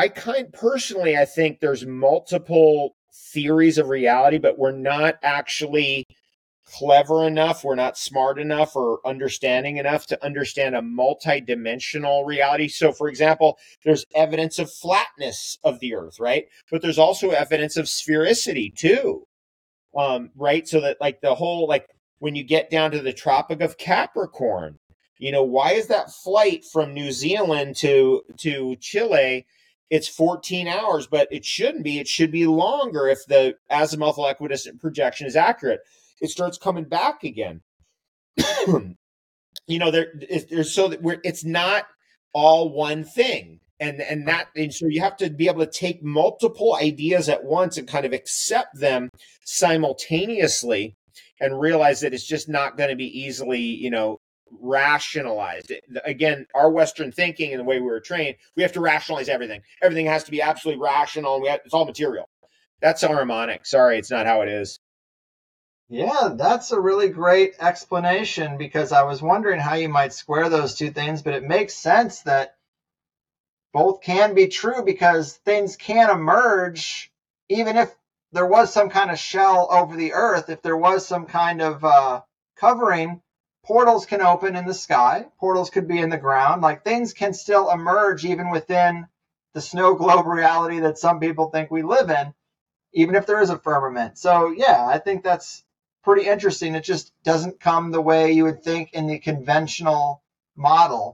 I kind personally, I think there's multiple theories of reality, but we're not actually clever enough, we're not smart enough or understanding enough to understand a multi-dimensional reality. So for example, there's evidence of flatness of the earth, right? But there's also evidence of sphericity too. Um, right? So that like the whole like when you get down to the Tropic of Capricorn, you know, why is that flight from New Zealand to to Chile it's 14 hours, but it shouldn't be. It should be longer if the azimuthal equidistant projection is accurate it starts coming back again. you know, there, there's so that we're, it's not all one thing. And, and that, and so you have to be able to take multiple ideas at once and kind of accept them simultaneously and realize that it's just not going to be easily, you know, rationalized. Again, our Western thinking and the way we were trained, we have to rationalize everything. Everything has to be absolutely rational, and we have, it's all material. That's harmonic. Sorry, it's not how it is. Yeah, that's a really great explanation because I was wondering how you might square those two things, but it makes sense that both can be true because things can emerge even if there was some kind of shell over the earth, if there was some kind of uh, covering, portals can open in the sky, portals could be in the ground. Like things can still emerge even within the snow globe reality that some people think we live in, even if there is a firmament. So, yeah, I think that's pretty interesting. It just doesn't come the way you would think in the conventional model.